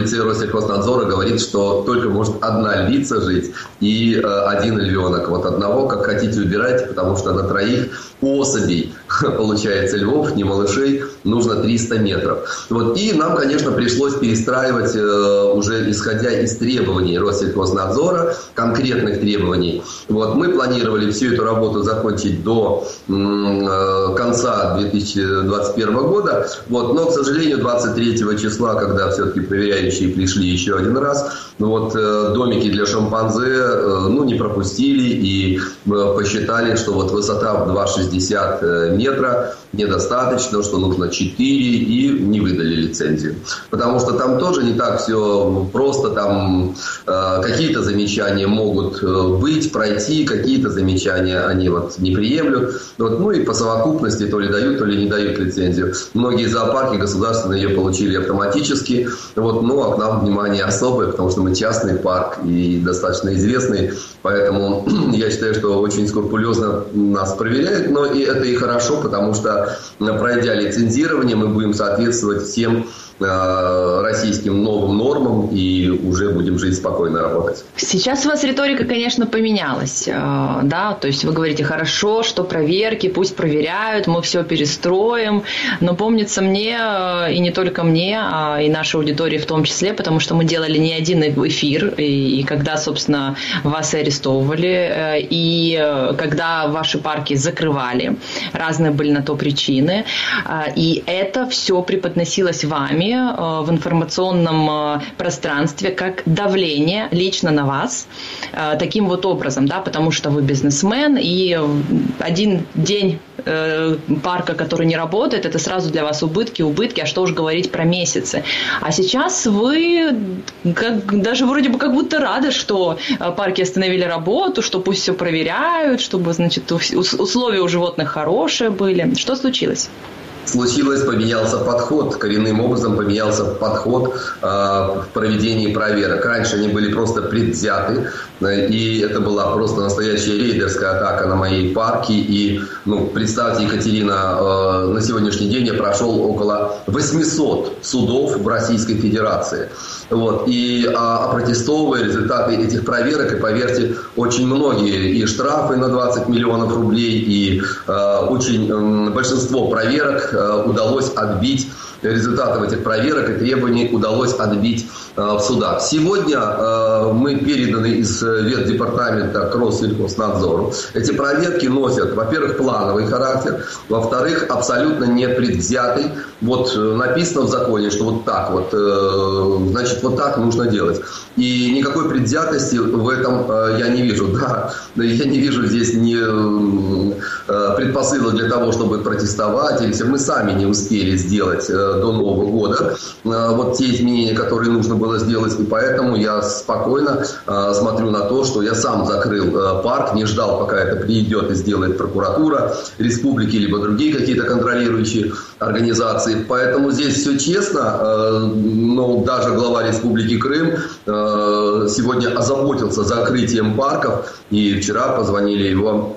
Россельхознадзора говорит, что только может одна львица жить и э, один львенок. Вот одного, как хотите, убирайте, потому что на троих особей, получается, львов, не малышей, нужно 300 метров. Вот. И нам, конечно, пришлось перестраивать э, уже исходя из требований Россельхознадзора, конкретных требований. Вот. Мы планировали всю эту работу закончить до э, конца 2021 года, вот. но, к сожалению, 23 числа, когда все-таки проверяющие пришли еще один раз, вот, э, домики для шимпанзе э, ну, не пропустили и э, посчитали, что вот высота в 2,60 метра недостаточно, что нужно 4 и не выдали лицензию. Потому что там тоже не так все просто, там э, какие-то замечания могут быть, пройти, какие-то замечания они вот не приемлют. Вот, ну и по совокупности то ли дают, то ли не дают лицензию. Многие зоопарки государственные ее получили автоматически, вот, ну а к нам внимание особое, потому что мы частный парк и достаточно известный, поэтому я считаю, что очень скрупулезно нас проверяют, но и это и хорошо, потому что пройдя лицензирование, мы будем соответствовать всем российским новым нормам и уже будем жить спокойно работать. Сейчас у вас риторика, конечно, поменялась, э, да, то есть вы говорите, хорошо, что проверки, пусть проверяют, мы все перестроим, но помнится мне, э, и не только мне, а и нашей аудитории в том числе, потому что мы делали не один эфир, и когда, собственно, вас арестовывали, и когда ваши парки закрывали, разные были на то причины, и это все преподносилось вами, Э, в информационном э, пространстве как давление лично на вас э, таким вот образом, да, потому что вы бизнесмен, и один день парка, который не работает, это сразу для вас убытки, убытки, а что уж говорить про месяцы. А сейчас вы как, даже вроде бы как будто рады, что парки остановили работу, что пусть все проверяют, чтобы, значит, условия у животных хорошие были. Что случилось? Случилось, поменялся подход, коренным образом поменялся подход э, в проведении проверок. Раньше они были просто предвзяты, э, и это была просто настоящая рейдерская атака на мои парки. И, ну, представьте, Екатерина, э, на сегодняшний день я прошел около 800 судов в Российской Федерации. Вот, и а, опротестовывая результаты этих проверок, и поверьте, очень многие и штрафы на 20 миллионов рублей, и э, очень э, большинство проверок Э, удалось отбить результатов этих проверок и требований удалось отбить э, в судах. Сегодня э, мы переданы из ветдепартамента к Россельхознадзору. Эти проверки носят, во-первых, плановый характер, во-вторых, абсолютно непредвзятый. Вот написано в законе, что вот так вот, значит, вот так нужно делать. И никакой предвзятости в этом я не вижу. Да, я не вижу здесь ни предпосылок для того, чтобы протестовать, или мы сами не успели сделать э, до Нового года э, вот те изменения, которые нужно было сделать. И поэтому я спокойно э, смотрю на то, что я сам закрыл парк, не ждал, пока это придет и сделает прокуратура республики, либо другие какие-то контролирующие организации. Поэтому здесь все честно. Но даже глава республики Крым сегодня озаботился закрытием парков. И вчера позвонили его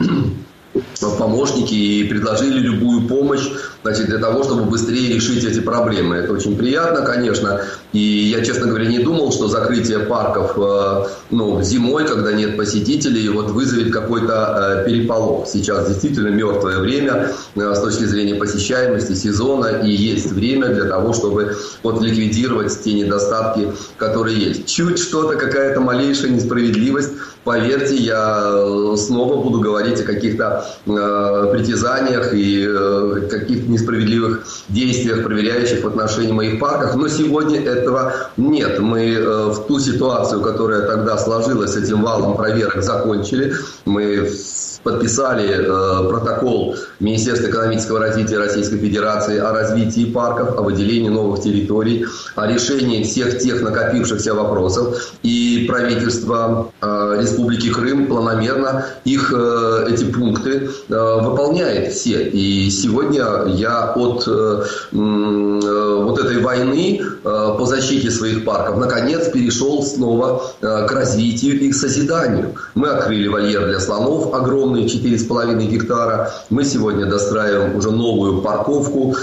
помощники и предложили любую помощь значит, для того, чтобы быстрее решить эти проблемы. Это очень приятно, конечно. И я, честно говоря, не думал, что закрытие парков э, ну, зимой, когда нет посетителей, вот вызовет какой-то э, переполох. Сейчас действительно мертвое время э, с точки зрения посещаемости сезона, и есть время для того, чтобы вот ликвидировать те недостатки, которые есть. Чуть что-то, какая-то малейшая несправедливость, поверьте, я снова буду говорить о каких-то э, притязаниях и э, каких-то несправедливых действиях проверяющих в отношении моих парков. Но сегодня этого нет. Мы э, в ту ситуацию, которая тогда сложилась с этим валом проверок, закончили. Мы подписали э, протокол Министерства экономического развития Российской Федерации о развитии парков, о выделении новых территорий, о решении всех тех накопившихся вопросов. И правительство э, Республики Крым планомерно их, э, эти пункты э, выполняет все. И сегодня Я от э, вот этой войны по защите своих парков наконец перешел снова к развитию и к созиданию. Мы открыли вольер для слонов огромный, 4,5 гектара. Мы сегодня достраиваем уже новую парковку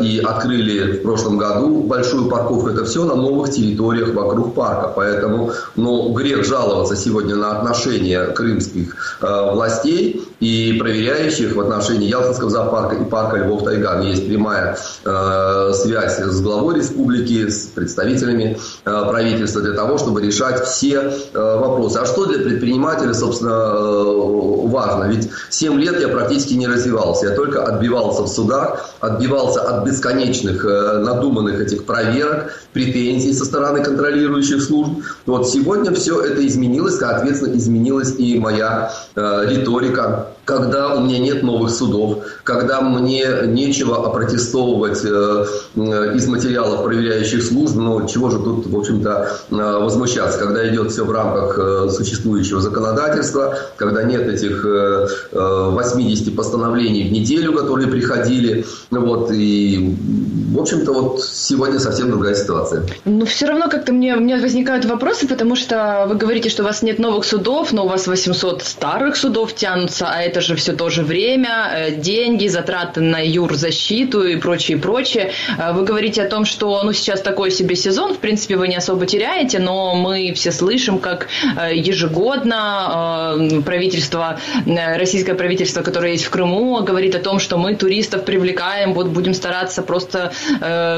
и открыли в прошлом году большую парковку. Это все на новых территориях вокруг парка. Поэтому ну, грех жаловаться сегодня на отношения крымских властей и проверяющих в отношении Ялтинского зоопарка и парка Львов-Тайган. Есть прямая э, связь с главой республики, с представителями э, правительства для того, чтобы решать все э, вопросы. А что для предпринимателя, собственно, э, важно? Ведь 7 лет я практически не развивался. Я только отбивался в судах, отбивался от бесконечных надуманных этих проверок, претензий со стороны контролирующих служб. Вот сегодня все это изменилось, соответственно, изменилась и моя риторика когда у меня нет новых судов, когда мне нечего опротестовывать э, э, из материалов проверяющих служб, но чего же тут, в общем-то, э, возмущаться, когда идет все в рамках существующего законодательства, когда нет этих 80 постановлений в неделю, которые приходили, вот, и, в общем-то, вот сегодня совсем другая ситуация. Но все равно как-то мне, у меня возникают вопросы, потому что вы говорите, что у вас нет новых судов, но у вас 800 старых судов тянутся, а это же все то же время, э, деньги, затраты на юрзащиту и прочее, прочее. Э, вы говорите о том, что ну, сейчас такой себе сезон, в принципе, вы не особо теряете, но мы все слышим, как э, ежегодно правительство, российское правительство, которое есть в Крыму, говорит о том, что мы туристов привлекаем, вот будем стараться просто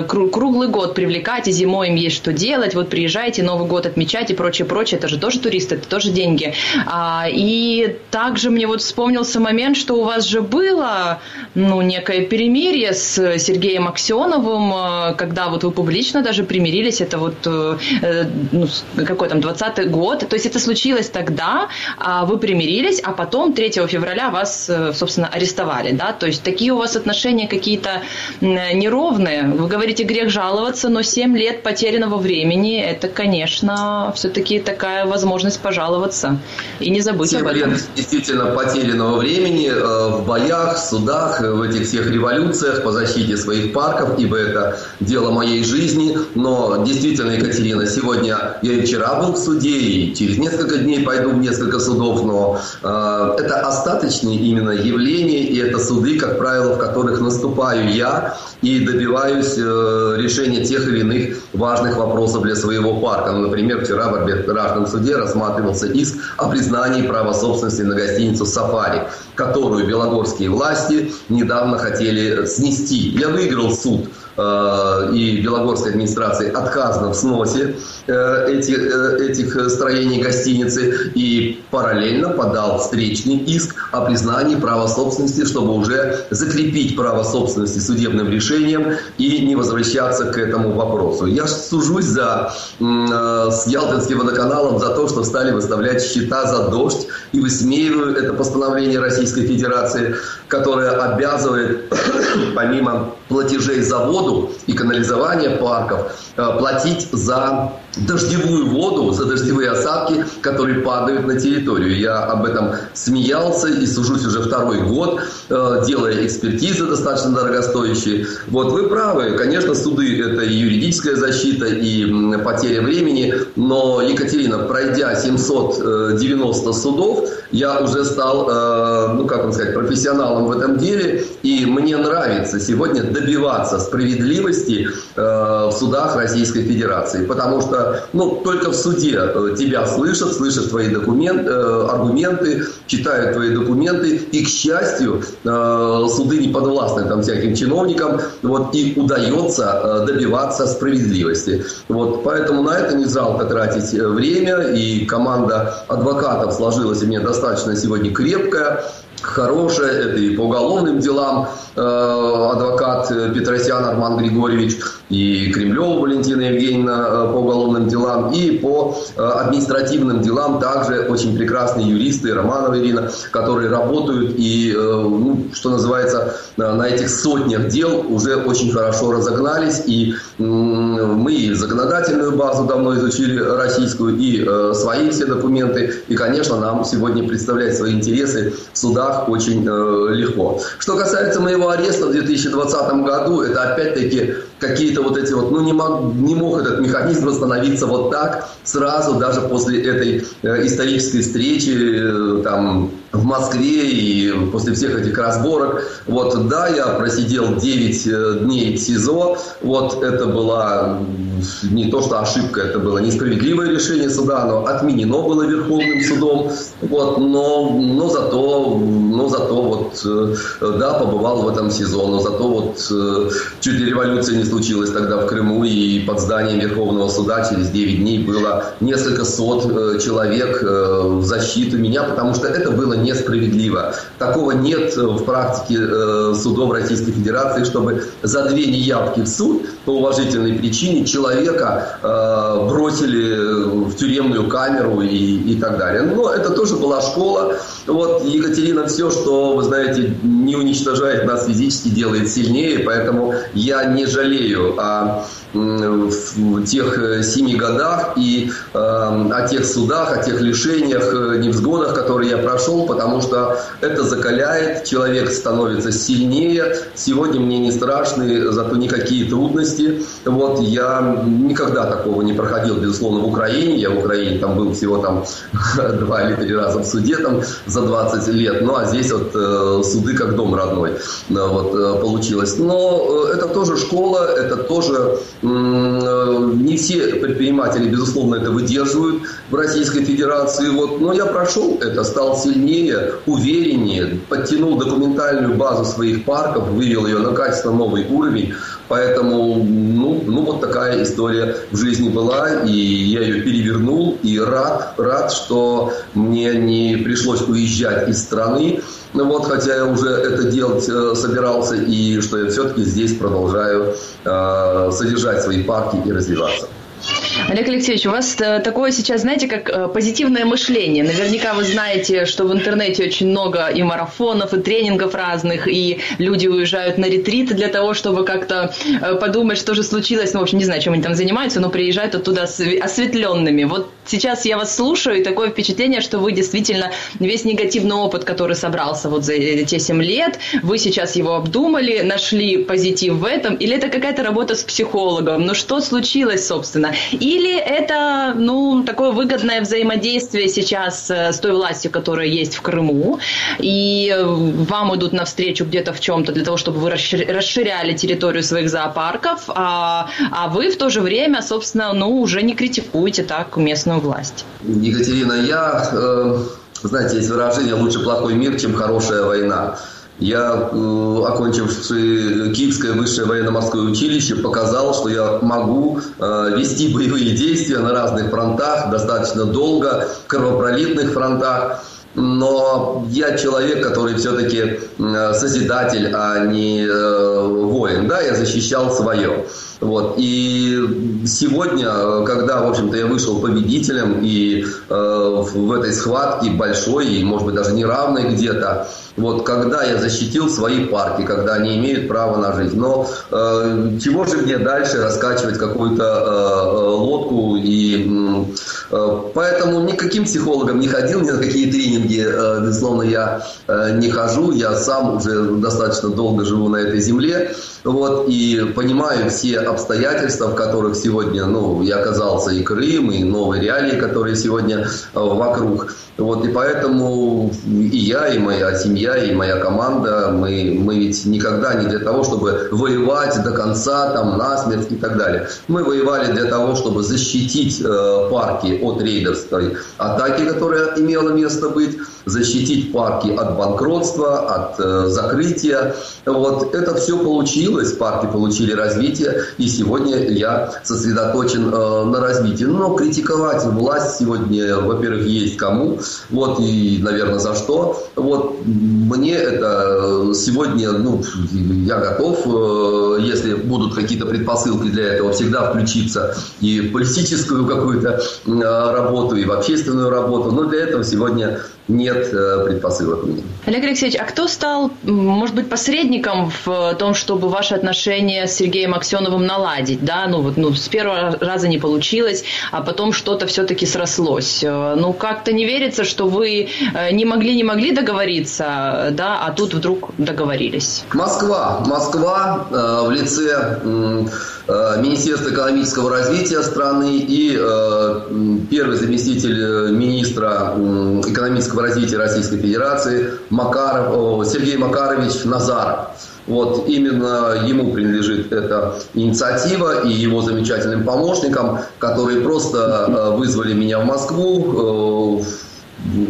круглый год привлекать, и зимой им есть что делать, вот приезжайте, Новый год отмечать и прочее, прочее, это же тоже туристы, это тоже деньги. А, и также мне вот вспомнил вспомнился момент, что у вас же было ну, некое перемирие с Сергеем Аксеновым, э, когда вот вы публично даже примирились, это вот э, э, ну, какой там, 20-й год, то есть это случилось тогда, а вы примирились, а потом 3 февраля вас, собственно, арестовали, да, то есть такие у вас отношения какие-то неровные, вы говорите грех жаловаться, но 7 лет потерянного времени, это, конечно, все-таки такая возможность пожаловаться. И не забыть 7 об этом. лет действительно потерянного времени э, в боях, судах, в этих всех революциях по защите своих парков, ибо это дело моей жизни. Но действительно, Екатерина, сегодня я и вчера был в суде, и через несколько дней пойду в несколько судов, но э, это остаточные именно явления, и это суды, как правило, в которых наступаю я и добиваюсь э, решения тех или иных важных вопросов для своего парка. Ну, например, вчера в арбитражном суде рассматривался иск о признании права собственности на гостиницу «Сафари» которую белогорские власти недавно хотели снести. Я выиграл суд и Белогорской администрации отказано в сносе э, этих, э, этих строений гостиницы и параллельно подал встречный иск о признании права собственности, чтобы уже закрепить право собственности судебным решением и не возвращаться к этому вопросу. Я сужусь за, с Ялтинским водоканалом за то, что стали выставлять счета за дождь и высмеиваю это постановление Российской Федерации, которое обязывает помимо платежей за воду и канализование парков, э, платить за дождевую воду, за дождевые осадки, которые падают на территорию. Я об этом смеялся и сужусь уже второй год, э, делая экспертизы достаточно дорогостоящие. Вот вы правы, конечно, суды – это и юридическая защита, и потеря времени, но, Екатерина, пройдя 790 судов, я уже стал, э, ну, как вам сказать, профессионалом в этом деле, и мне нравится сегодня добиваться справедливости э, в судах Российской Федерации, потому что ну, только в суде э, тебя слышат, слышат твои документы, э, аргументы, читают твои документы. И, к счастью, э, суды не подвластны там всяким чиновникам, вот, и удается добиваться справедливости. Вот, поэтому на это не жалко тратить время, и команда адвокатов сложилась у меня достаточно сегодня крепкая хорошая, это и по уголовным делам э, адвокат Петросян Арман Григорьевич, и Кремлева Валентина Евгеньевна э, по уголовным делам, и по э, административным делам также очень прекрасные юристы, Романова Ирина, которые работают и, э, что называется, на этих сотнях дел уже очень хорошо разогнались, и мы и законодательную базу давно изучили российскую, и свои все документы, и, конечно, нам сегодня представлять свои интересы в судах очень э, легко. Что касается моего ареста в 2020 году, это опять-таки какие-то вот эти вот, ну не мог, не мог этот механизм восстановиться вот так сразу, даже после этой э, исторической встречи э, там в Москве и после всех этих разборок. Вот, да, я просидел 9 э, дней в СИЗО. Вот это была не то, что ошибка, это было несправедливое решение суда, оно отменено было Верховным судом. Вот, но, но зато, но зато вот, да, побывал в этом СИЗО, но зато вот чуть ли революция не случилась тогда в Крыму, и под зданием Верховного суда через 9 дней было несколько сот человек в защиту меня, потому что это было несправедливо. Такого нет в практике э, судов Российской Федерации, чтобы за две неявки в суд по уважительной причине человека э, бросили в тюремную камеру и, и так далее. Но это тоже была школа. Вот Екатерина все, что, вы знаете, не уничтожает нас физически, делает сильнее, поэтому я не жалею о в тех э, семи годах и э, о тех судах, о тех лишениях, э, невзгодах, которые я прошел, потому что это закаляет, человек становится сильнее. Сегодня мне не страшны зато никакие трудности. Вот я никогда такого не проходил, безусловно, в Украине. Я в Украине там был всего там два или три раза в суде там за 20 лет. Ну а здесь вот суды как дом родной вот, получилось. Но это тоже школа, это тоже не все предприниматели, безусловно, это выдерживают в Российской Федерации. Вот. Но я прошел это, стал сильнее, увереннее, подтянул документальную базу своих парков, вывел ее на качественно новый уровень. Поэтому, ну, ну вот такая история в жизни была, и я ее перевернул, и рад, рад, что мне не пришлось уезжать из страны, ну вот, хотя я уже это делать э, собирался, и что я все-таки здесь продолжаю э, содержать свои парки и развиваться. Олег Алексеевич, у вас э, такое сейчас, знаете, как э, позитивное мышление. Наверняка вы знаете, что в интернете очень много и марафонов, и тренингов разных, и люди уезжают на ретриты для того, чтобы как-то э, подумать, что же случилось. Ну, в общем, не знаю, чем они там занимаются, но приезжают оттуда осветленными. Вот сейчас я вас слушаю, и такое впечатление, что вы действительно весь негативный опыт, который собрался вот за те 7 лет, вы сейчас его обдумали, нашли позитив в этом, или это какая-то работа с психологом? Ну, что случилось, собственно? Или это, ну, такое выгодное взаимодействие сейчас э, с той властью, которая есть в Крыму, и э, вам идут навстречу где-то в чем-то для того, чтобы вы расширяли территорию своих зоопарков, а, а вы в то же время, собственно, ну, уже не критикуете так местную власть. Екатерина, я, э, знаете, есть выражение «лучше плохой мир, чем хорошая война». Я, э, окончивший Киевское высшее военно-морское училище, показал, что я могу э, вести боевые действия на разных фронтах достаточно долго, кровопролитных фронтах. Но я человек, который все-таки э, созидатель, а не воин. Да, я защищал свое. Вот. И сегодня, когда, в общем-то, я вышел победителем и э, в этой схватке большой, и, может быть, даже неравной где-то, вот, когда я защитил свои парки, когда они имеют право на жизнь. Но э, чего же мне дальше раскачивать какую-то э, э лодку? И, э, поэтому никаким психологом не ходил, ни на какие тренинги, э, безусловно, я э, не хожу. Я сам уже достаточно долго живу на этой земле. Вот, и понимаю все обстоятельства, в которых сегодня ну, я оказался и Крым, и новые реалии, которые сегодня э, вокруг. Вот, и поэтому и я, и моя семья, и моя команда, мы, мы ведь никогда не для того, чтобы воевать до конца, там, насмерть и так далее. Мы воевали для того, чтобы защитить э, парки от рейдерской атаки, которая имела место быть, защитить парки от банкротства, от э, закрытия. Вот это все получилось, парки получили развитие, и сегодня я сосредоточен э, на развитии. Но критиковать власть сегодня, во-первых, есть кому, вот и, наверное, за что. Вот мне это сегодня, ну, я готов, э, если будут какие-то предпосылки для этого, всегда включиться и в политическую какую-то э, работу, и в общественную работу. Но для этого сегодня нет э, предпосылок. Олег Алексеевич, а кто стал, может быть, посредником в том, чтобы ваши отношения с Сергеем Аксеновым наладить? Да, ну вот, ну, с первого раза не получилось, а потом что-то все-таки срослось. Э, ну, как-то не верится, что вы э, не могли, не могли договориться, да, а тут вдруг договорились. Москва. Москва э, в лице э, Министерства экономического развития страны и э, первый заместитель министра экономического развития Российской Федерации Макаров, Сергей Макарович Назаров. Вот именно ему принадлежит эта инициатива и его замечательным помощникам, которые просто вызвали меня в Москву,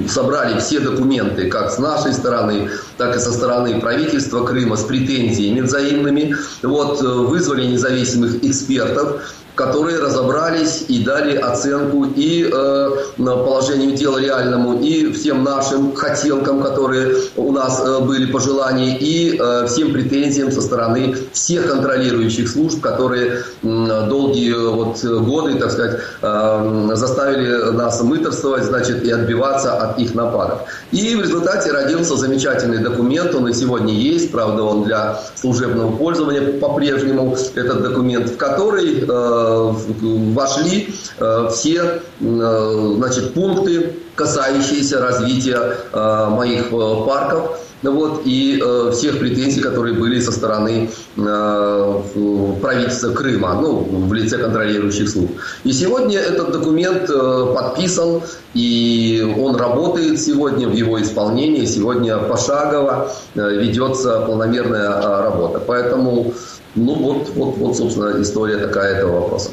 собрали все документы, как с нашей стороны, так и со стороны правительства Крыма с претензиями взаимными. Вот, вызвали независимых экспертов, которые разобрались и дали оценку и э, положению дела реальному, и всем нашим хотелкам, которые у нас э, были пожелания, и э, всем претензиям со стороны всех контролирующих служб, которые э, долгие вот, годы, так сказать, э, заставили нас мыторствовать, значит, и отбиваться от их нападок. И в результате родился замечательный документ, он и сегодня есть, правда, он для служебного пользования по-прежнему, этот документ, в который э, вошли э, все э, значит, пункты, касающиеся развития э, моих парков вот, и всех претензий, которые были со стороны правительства Крыма, ну, в лице контролирующих служб. И сегодня этот документ э, подписан, и он работает сегодня в его исполнении, сегодня пошагово ведется полномерная э, работа. Поэтому ну вот, вот, вот, собственно, история такая этого вопроса.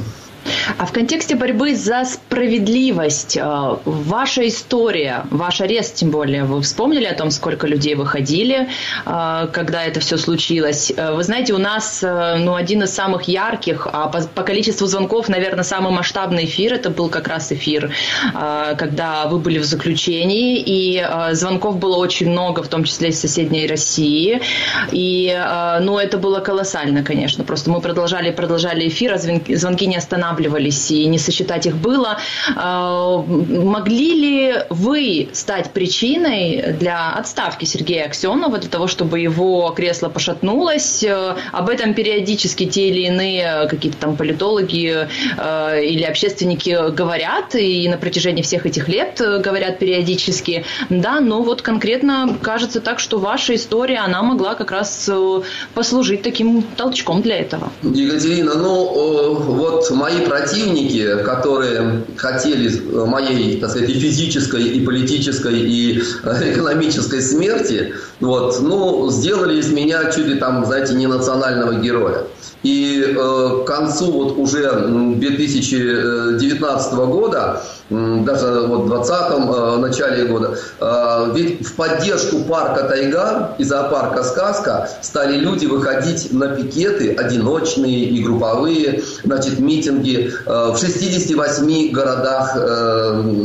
А в контексте борьбы за справедливость, э, ваша история, ваш арест, тем более, вы вспомнили о том, сколько людей выходили, э, когда это все случилось. Э, вы знаете, у нас ну, один из самых ярких, а по, по количеству звонков, наверное, самый масштабный эфир, это был как раз эфир, когда вы были в заключении, и звонков было очень много, в том числе из соседней России. И, ну, это было колоссально, конечно. Просто мы продолжали, продолжали эфир, а звонки, не останавливались накапливались, и не сосчитать их было. А, могли ли вы стать причиной для отставки Сергея Аксенова, для того, чтобы его кресло пошатнулось? Об этом периодически те или иные какие-то там политологи а, или общественники говорят, и на протяжении всех этих лет говорят периодически. Да, но вот конкретно кажется так, что ваша история, она могла как раз э, послужить таким толчком для этого. Екатерина, ну вот мои противники которые хотели моей, так сказать, и физической, и политической, и э, экономической смерти, вот, ну, сделали из меня чуть ли там, знаете, не национального героя. И э, к концу вот уже 2019 года, даже вот в 2020 э, начале года, э, ведь в поддержку парка Тайга и зоопарка Сказка стали люди выходить на пикеты, одиночные и групповые, значит, митинги э, в 68 городах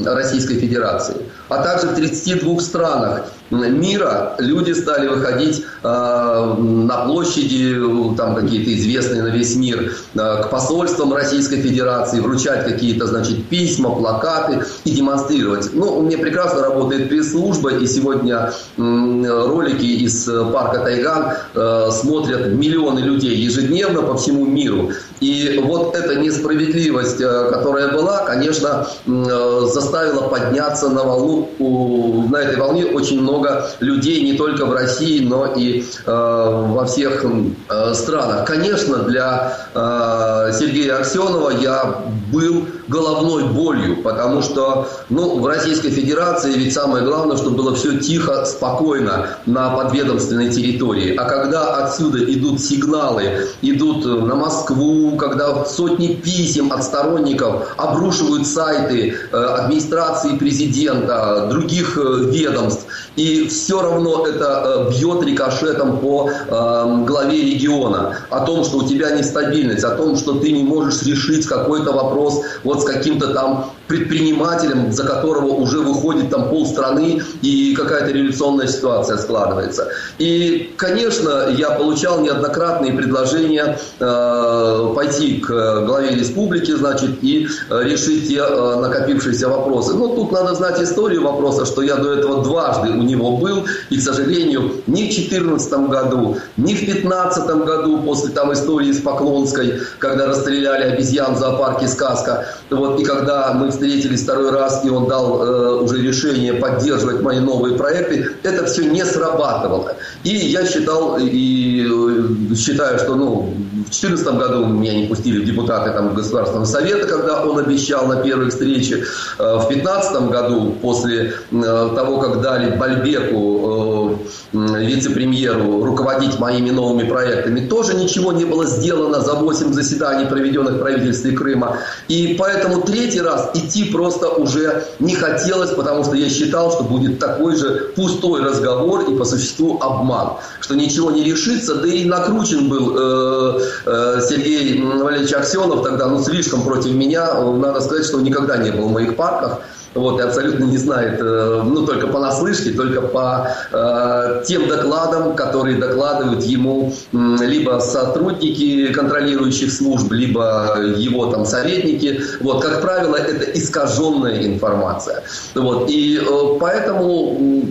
Российской Федерации, а также в 32 странах мира люди стали выходить на площади, там какие-то известные на весь мир, к посольствам Российской Федерации, вручать какие-то, значит, письма, плакаты и демонстрировать. Ну, у меня прекрасно работает пресс-служба, и сегодня э, ролики из парка Тайган э, смотрят миллионы людей ежедневно по всему миру. И вот эта несправедливость, э, которая была, конечно, э, заставила подняться на волну, на этой волне очень много людей не только в России, но и э, во всех э, странах. Конечно, для э, Сергея Аксенова я был головной болью, потому что ну, в Российской Федерации ведь самое главное, чтобы было все тихо, спокойно на подведомственной территории. А когда отсюда идут сигналы, идут на Москву, когда сотни писем от сторонников обрушивают сайты э, администрации президента, других э, ведомств, и все равно это э, бьет рикошетом по главе региона, о том, что у тебя нестабильность, о том, что ты не можешь решить какой-то вопрос вот вот с каким-то там предпринимателем, за которого уже выходит там полстраны и какая-то революционная ситуация складывается. И, конечно, я получал неоднократные предложения э, пойти к главе республики, значит, и решить те э, накопившиеся вопросы. Но тут надо знать историю вопроса, что я до этого дважды у него был, и, к сожалению, ни в 2014 году, ни в 2015 году, после там истории с Поклонской, когда расстреляли обезьян в зоопарке «Сказка», вот, и когда мы встретились второй раз, и он дал э, уже решение поддерживать мои новые проекты, это все не срабатывало. И я считал и э, считаю, что ну, в 2014 году меня не пустили в депутаты там, Государственного совета, когда он обещал на первой встрече. Э, в 2015 году, после э, того, как дали Бальбеку, вице-премьеру, руководить моими новыми проектами, тоже ничего не было сделано за 8 заседаний, проведенных в правительстве Крыма. И поэтому третий раз идти просто уже не хотелось, потому что я считал, что будет такой же пустой разговор и по существу обман, что ничего не решится, да и накручен был э, э, Сергей Валерьевич Аксенов тогда, ну, слишком против меня, надо сказать, что он никогда не был в моих парках, вот, и абсолютно не знает, ну, только понаслышке, только по э, тем докладам, которые докладывают ему либо сотрудники контролирующих служб, либо его там советники. Вот, как правило, это искаженная информация. Вот, и э, поэтому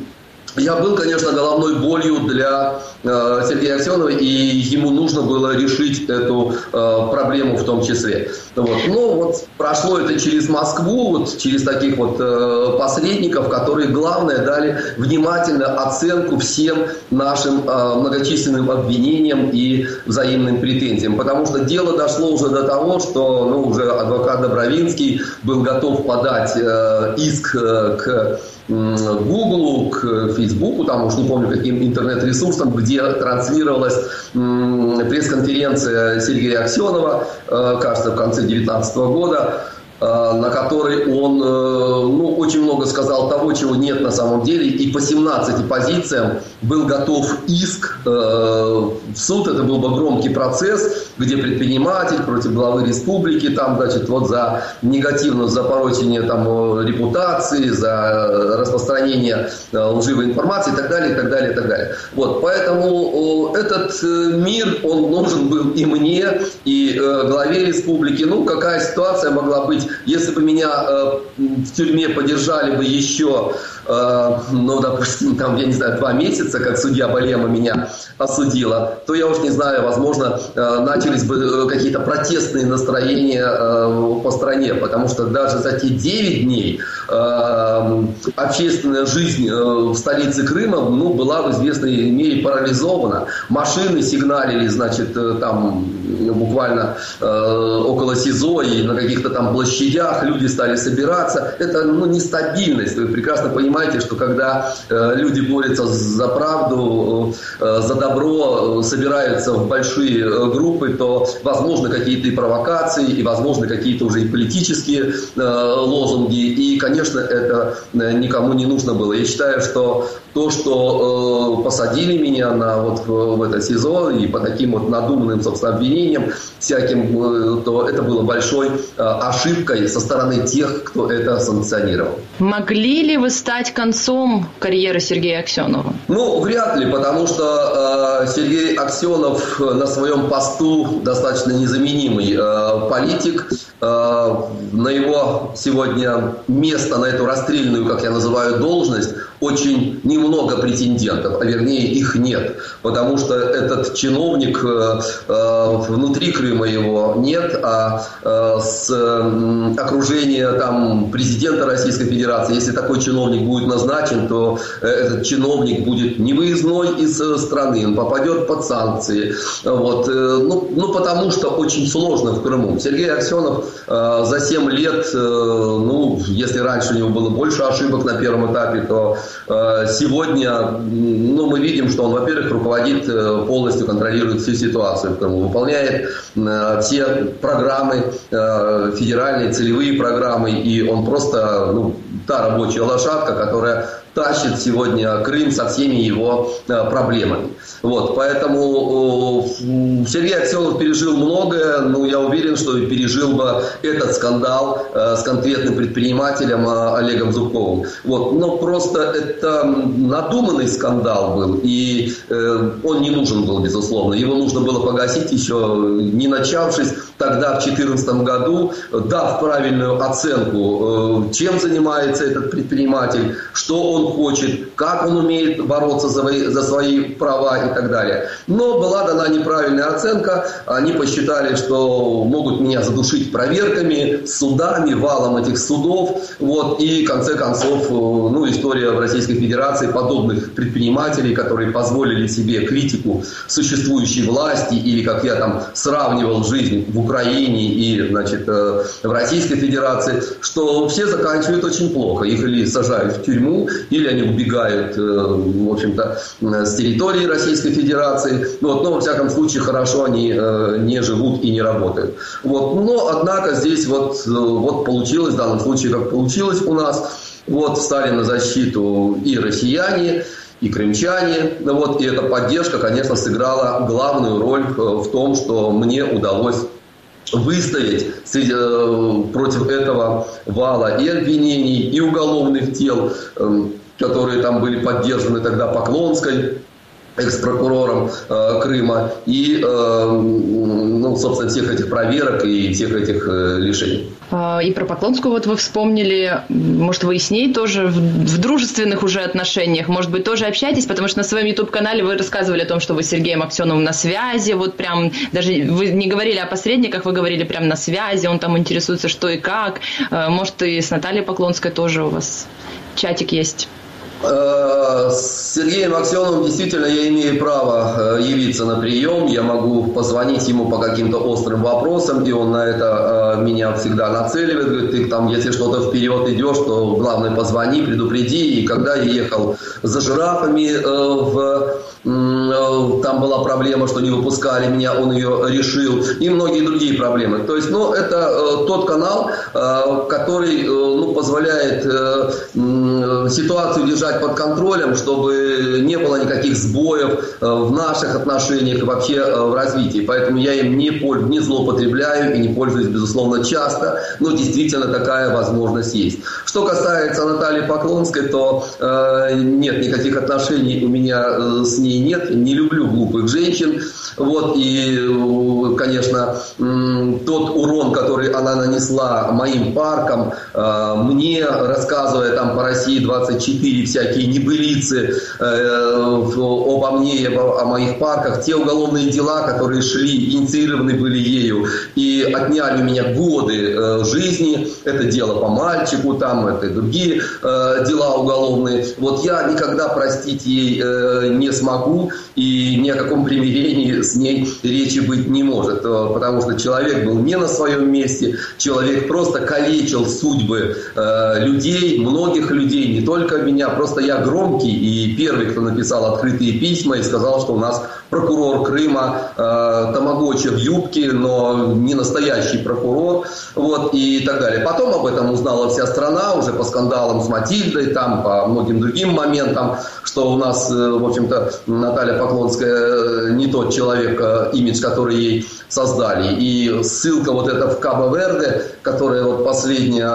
я был, конечно, головной болью для э, Сергея Аксенова, и ему нужно было решить эту э, проблему в том числе. Вот. Но вот прошло это через Москву, вот через таких вот э, посредников, которые, главное, дали внимательно оценку всем нашим э, многочисленным обвинениям и взаимным претензиям. Потому что дело дошло уже до того, что ну, уже адвокат Добровинский был готов подать э, иск э, к Google, к Фейсбуку, там уж не помню каким интернет-ресурсам, где транслировалась пресс-конференция Сергея Аксенова, э, кажется, в конце 2019 года, на которой он э, ну, очень много сказал того, чего нет на самом деле, и по 17 позициям был готов иск э, в суд, это был бы громкий процесс, где предприниматель против главы республики, там, значит, вот за негативное запорочение там, репутации, за распространение лживой информации и так далее, и так далее, и так далее. Вот, поэтому этот мир, он нужен был и мне, и главе республики. Ну, какая ситуация могла быть если бы меня э, в тюрьме подержали бы еще, ну, допустим, там, я не знаю, два месяца, как судья Балема меня осудила, то я уж не знаю, возможно, э, начались бы э, какие-то протестные настроения э, по стране, потому что даже за те 9 дней э, общественная жизнь э, в столице Крыма, ну, была в известной мере парализована. Машины сигналили, значит, э, там буквально э, около СИЗО и на каких-то там площадях люди стали собираться. Это ну, нестабильность. Вы прекрасно понимаете, что когда э, люди борются за правду, э, за добро, э, собираются в большие э, группы, то возможно какие-то и провокации, и возможно какие-то уже и политические э, лозунги. И, конечно, это э, никому не нужно было. Я считаю, что то, что э, посадили меня на вот в, в это СИЗО и по таким вот надуманным, собственно, обвинениям всяким, э, то это было большой э, ошибкой со стороны тех, кто это санкционировал. Могли ли вы стать концом карьеры Сергея Аксенова? Ну, вряд ли, потому что э, Сергей Аксенов на своем посту достаточно незаменимый э, политик. Э, на его сегодня место, на эту расстрельную, как я называю, должность, очень немного претендентов, а вернее их нет, потому что этот чиновник э, э, внутри Крыма его нет, а э, с окружения там президента Российской Федерации, если такой чиновник будет назначен, то этот чиновник будет не выездной из страны, он попадет под санкции, вот, ну, ну потому что очень сложно в Крыму. Сергей Аксенов за 7 лет, ну если раньше у него было больше ошибок на первом этапе, то сегодня ну, мы видим, что он, во-первых, руководит, э, полностью контролирует всю ситуацию в Крыму, выполняет э, все программы, федеральные целевые программы, и он просто ну, та рабочая лошадка, которая тащит сегодня Крым со всеми его проблемами. Вот, поэтому Сергей Аксенов пережил многое, но я уверен, что пережил бы этот скандал с конкретным предпринимателем Олегом Зубковым. Вот, но просто это надуманный скандал был, и он не нужен был, безусловно. Его нужно было погасить еще не начавшись тогда, в 2014 году, дав правильную оценку, чем занимается этот предприниматель, что он хочет, как он умеет бороться за, за свои права и так далее. Но была дана неправильная оценка. Они посчитали, что могут меня задушить проверками, судами, валом этих судов. Вот, и в конце концов, ну, история в Российской Федерации подобных предпринимателей, которые позволили себе критику существующей власти или, как я там сравнивал жизнь в Украине и, значит, э, в Российской Федерации, что все заканчивают очень плохо. Их или сажают в тюрьму, или они убегают, э, в общем-то, с территории Российской Федерации. Вот, но, во всяком случае, хорошо они э, не живут и не работают. Вот. Но, однако, здесь вот, э, вот получилось, в данном случае, как получилось у нас, вот стали на защиту и россияне, и крымчане. Вот, и эта поддержка, конечно, сыграла главную роль в том, что мне удалось выставить против этого вала и обвинений, и уголовных дел, эм, которые там были поддержаны тогда Поклонской, экс-прокурором э, Крыма и, э, ну, собственно, всех этих проверок и всех этих э, лишений. А, и про Поклонскую вот вы вспомнили, может, вы и с ней тоже в, в дружественных уже отношениях, может быть, тоже общаетесь, потому что на своем YouTube-канале вы рассказывали о том, что вы с Сергеем Аксеновым на связи, вот прям, даже вы не говорили о посредниках, вы говорили прям на связи, он там интересуется, что и как, а, может, и с Натальей Поклонской тоже у вас чатик есть. Э, с Сергеем Аксеновым действительно я имею право э, явиться на прием. Я могу позвонить ему по каким-то острым вопросам, и он на это э, меня всегда нацеливает. Говорит, ты там, если что-то вперед идешь, то главное позвони, предупреди. И когда я ехал за жирафами в там была проблема, что не выпускали меня, он ее решил, и многие другие проблемы. То есть, ну, это тот канал, который ну, позволяет ситуацию держать под контролем, чтобы не было никаких сбоев э, в наших отношениях и вообще э, в развитии. Поэтому я им не, не злоупотребляю и не пользуюсь, безусловно, часто, но действительно такая возможность есть. Что касается Натальи Поклонской, то э, нет, никаких отношений у меня э, с ней нет. Не люблю глупых женщин. Вот, и, конечно, тот урон, который она нанесла моим паркам, мне, рассказывая там по России 24 всякие небылицы э, обо мне и о моих парках, те уголовные дела, которые шли, инициированы были ею и отняли у меня годы э, жизни, это дело по мальчику, там это другие э, дела уголовные, вот я никогда простить ей не смогу и ни о каком примирении с ней речи быть не может, э, потому что человек был не на своем месте, человек просто калечил судьбы э, людей, многих людей, не только меня, просто я громкий и первый, кто написал открытые письма и сказал, что у нас прокурор Крыма э, Тамагочи в юбке, но не настоящий прокурор, вот, и так далее. Потом об этом узнала вся страна, уже по скандалам с Матильдой, там, по многим другим моментам, что у нас, э, в общем-то, Наталья Поклонская э, не тот человек, э, имидж, который ей создали. И ссылка вот эта в Кабо-Верде, которая вот последнее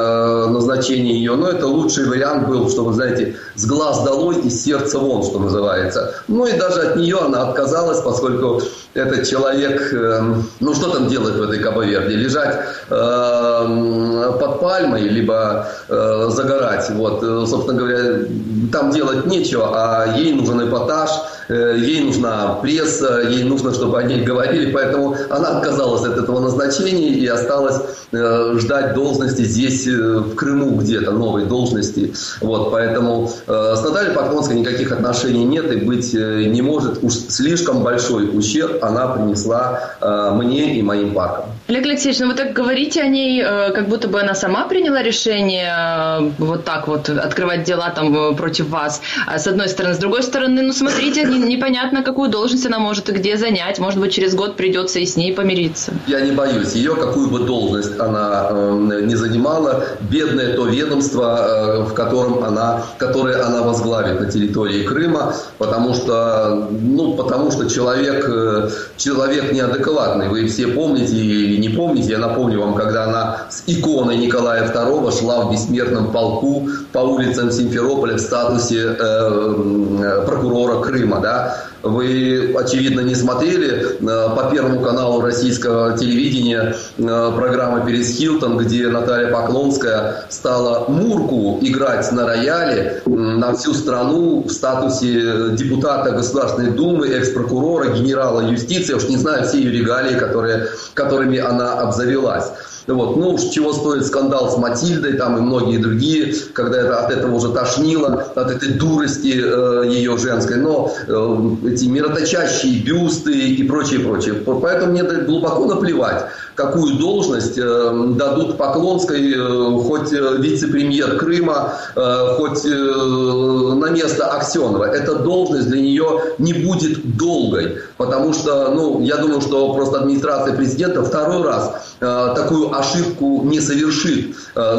назначение ее, ну, это лучший вариант был, что, вы знаете, с глаз долой и сердца вон, что называется. Ну, и даже от нее она отказалась, поскольку этот человек, ну, что там делает в этой Кабо-Верде? Лежать э, под пальмой, либо э, загорать. Вот, собственно говоря, там делать нечего, а ей нужен эпатаж, Э, ей нужна пресса, ей нужно, чтобы о ней говорили, поэтому она отказалась от этого назначения и осталась э, ждать должности здесь, э, в Крыму где-то, новой должности. Вот, поэтому с Натальей Поклонской никаких отношений нет и быть не может. Уж слишком большой ущерб она принесла мне и моим паркам. Олег Алексеевич, ну вы так говорите о ней, э, как будто бы она сама приняла решение э, вот так вот открывать дела там э, против вас, с одной стороны. С другой стороны, ну смотрите, непонятно, какую должность она может и где занять. Может быть, через год придется и с ней помириться. Я не боюсь. Ее, какую бы должность она не занимала, бедное то ведомство, в котором она, которое она возглавит на территории Крыма, потому что, ну, потому что человек, человек неадекватный. Вы все помните и не помните, я напомню вам, когда она с иконой Николая II шла в бессмертном полку по улицам Симферополя в статусе э, прокурора Крыма, да, вы, очевидно, не смотрели э, по Первому каналу российского телевидения э, программы «Перес Хилтон», где Наталья Поклонская стала Мурку играть на рояле на всю страну в статусе депутата Государственной Думы, экс-прокурора, генерала юстиции. Я уж не знаю все ее регалии, которые, которыми она обзавелась. Вот. Ну, чего стоит скандал с Матильдой там и многие другие, когда это, от этого уже тошнило, от этой дурости э, ее женской. Но э, эти мироточащие бюсты и прочее, прочее. Поэтому мне глубоко наплевать, какую должность э, дадут Поклонской, э, хоть э, вице-премьер Крыма, э, хоть э, на место Аксенова. Эта должность для нее не будет долгой, потому что, ну, я думаю, что просто администрация президента второй раз э, такую ошибку не совершит. Э,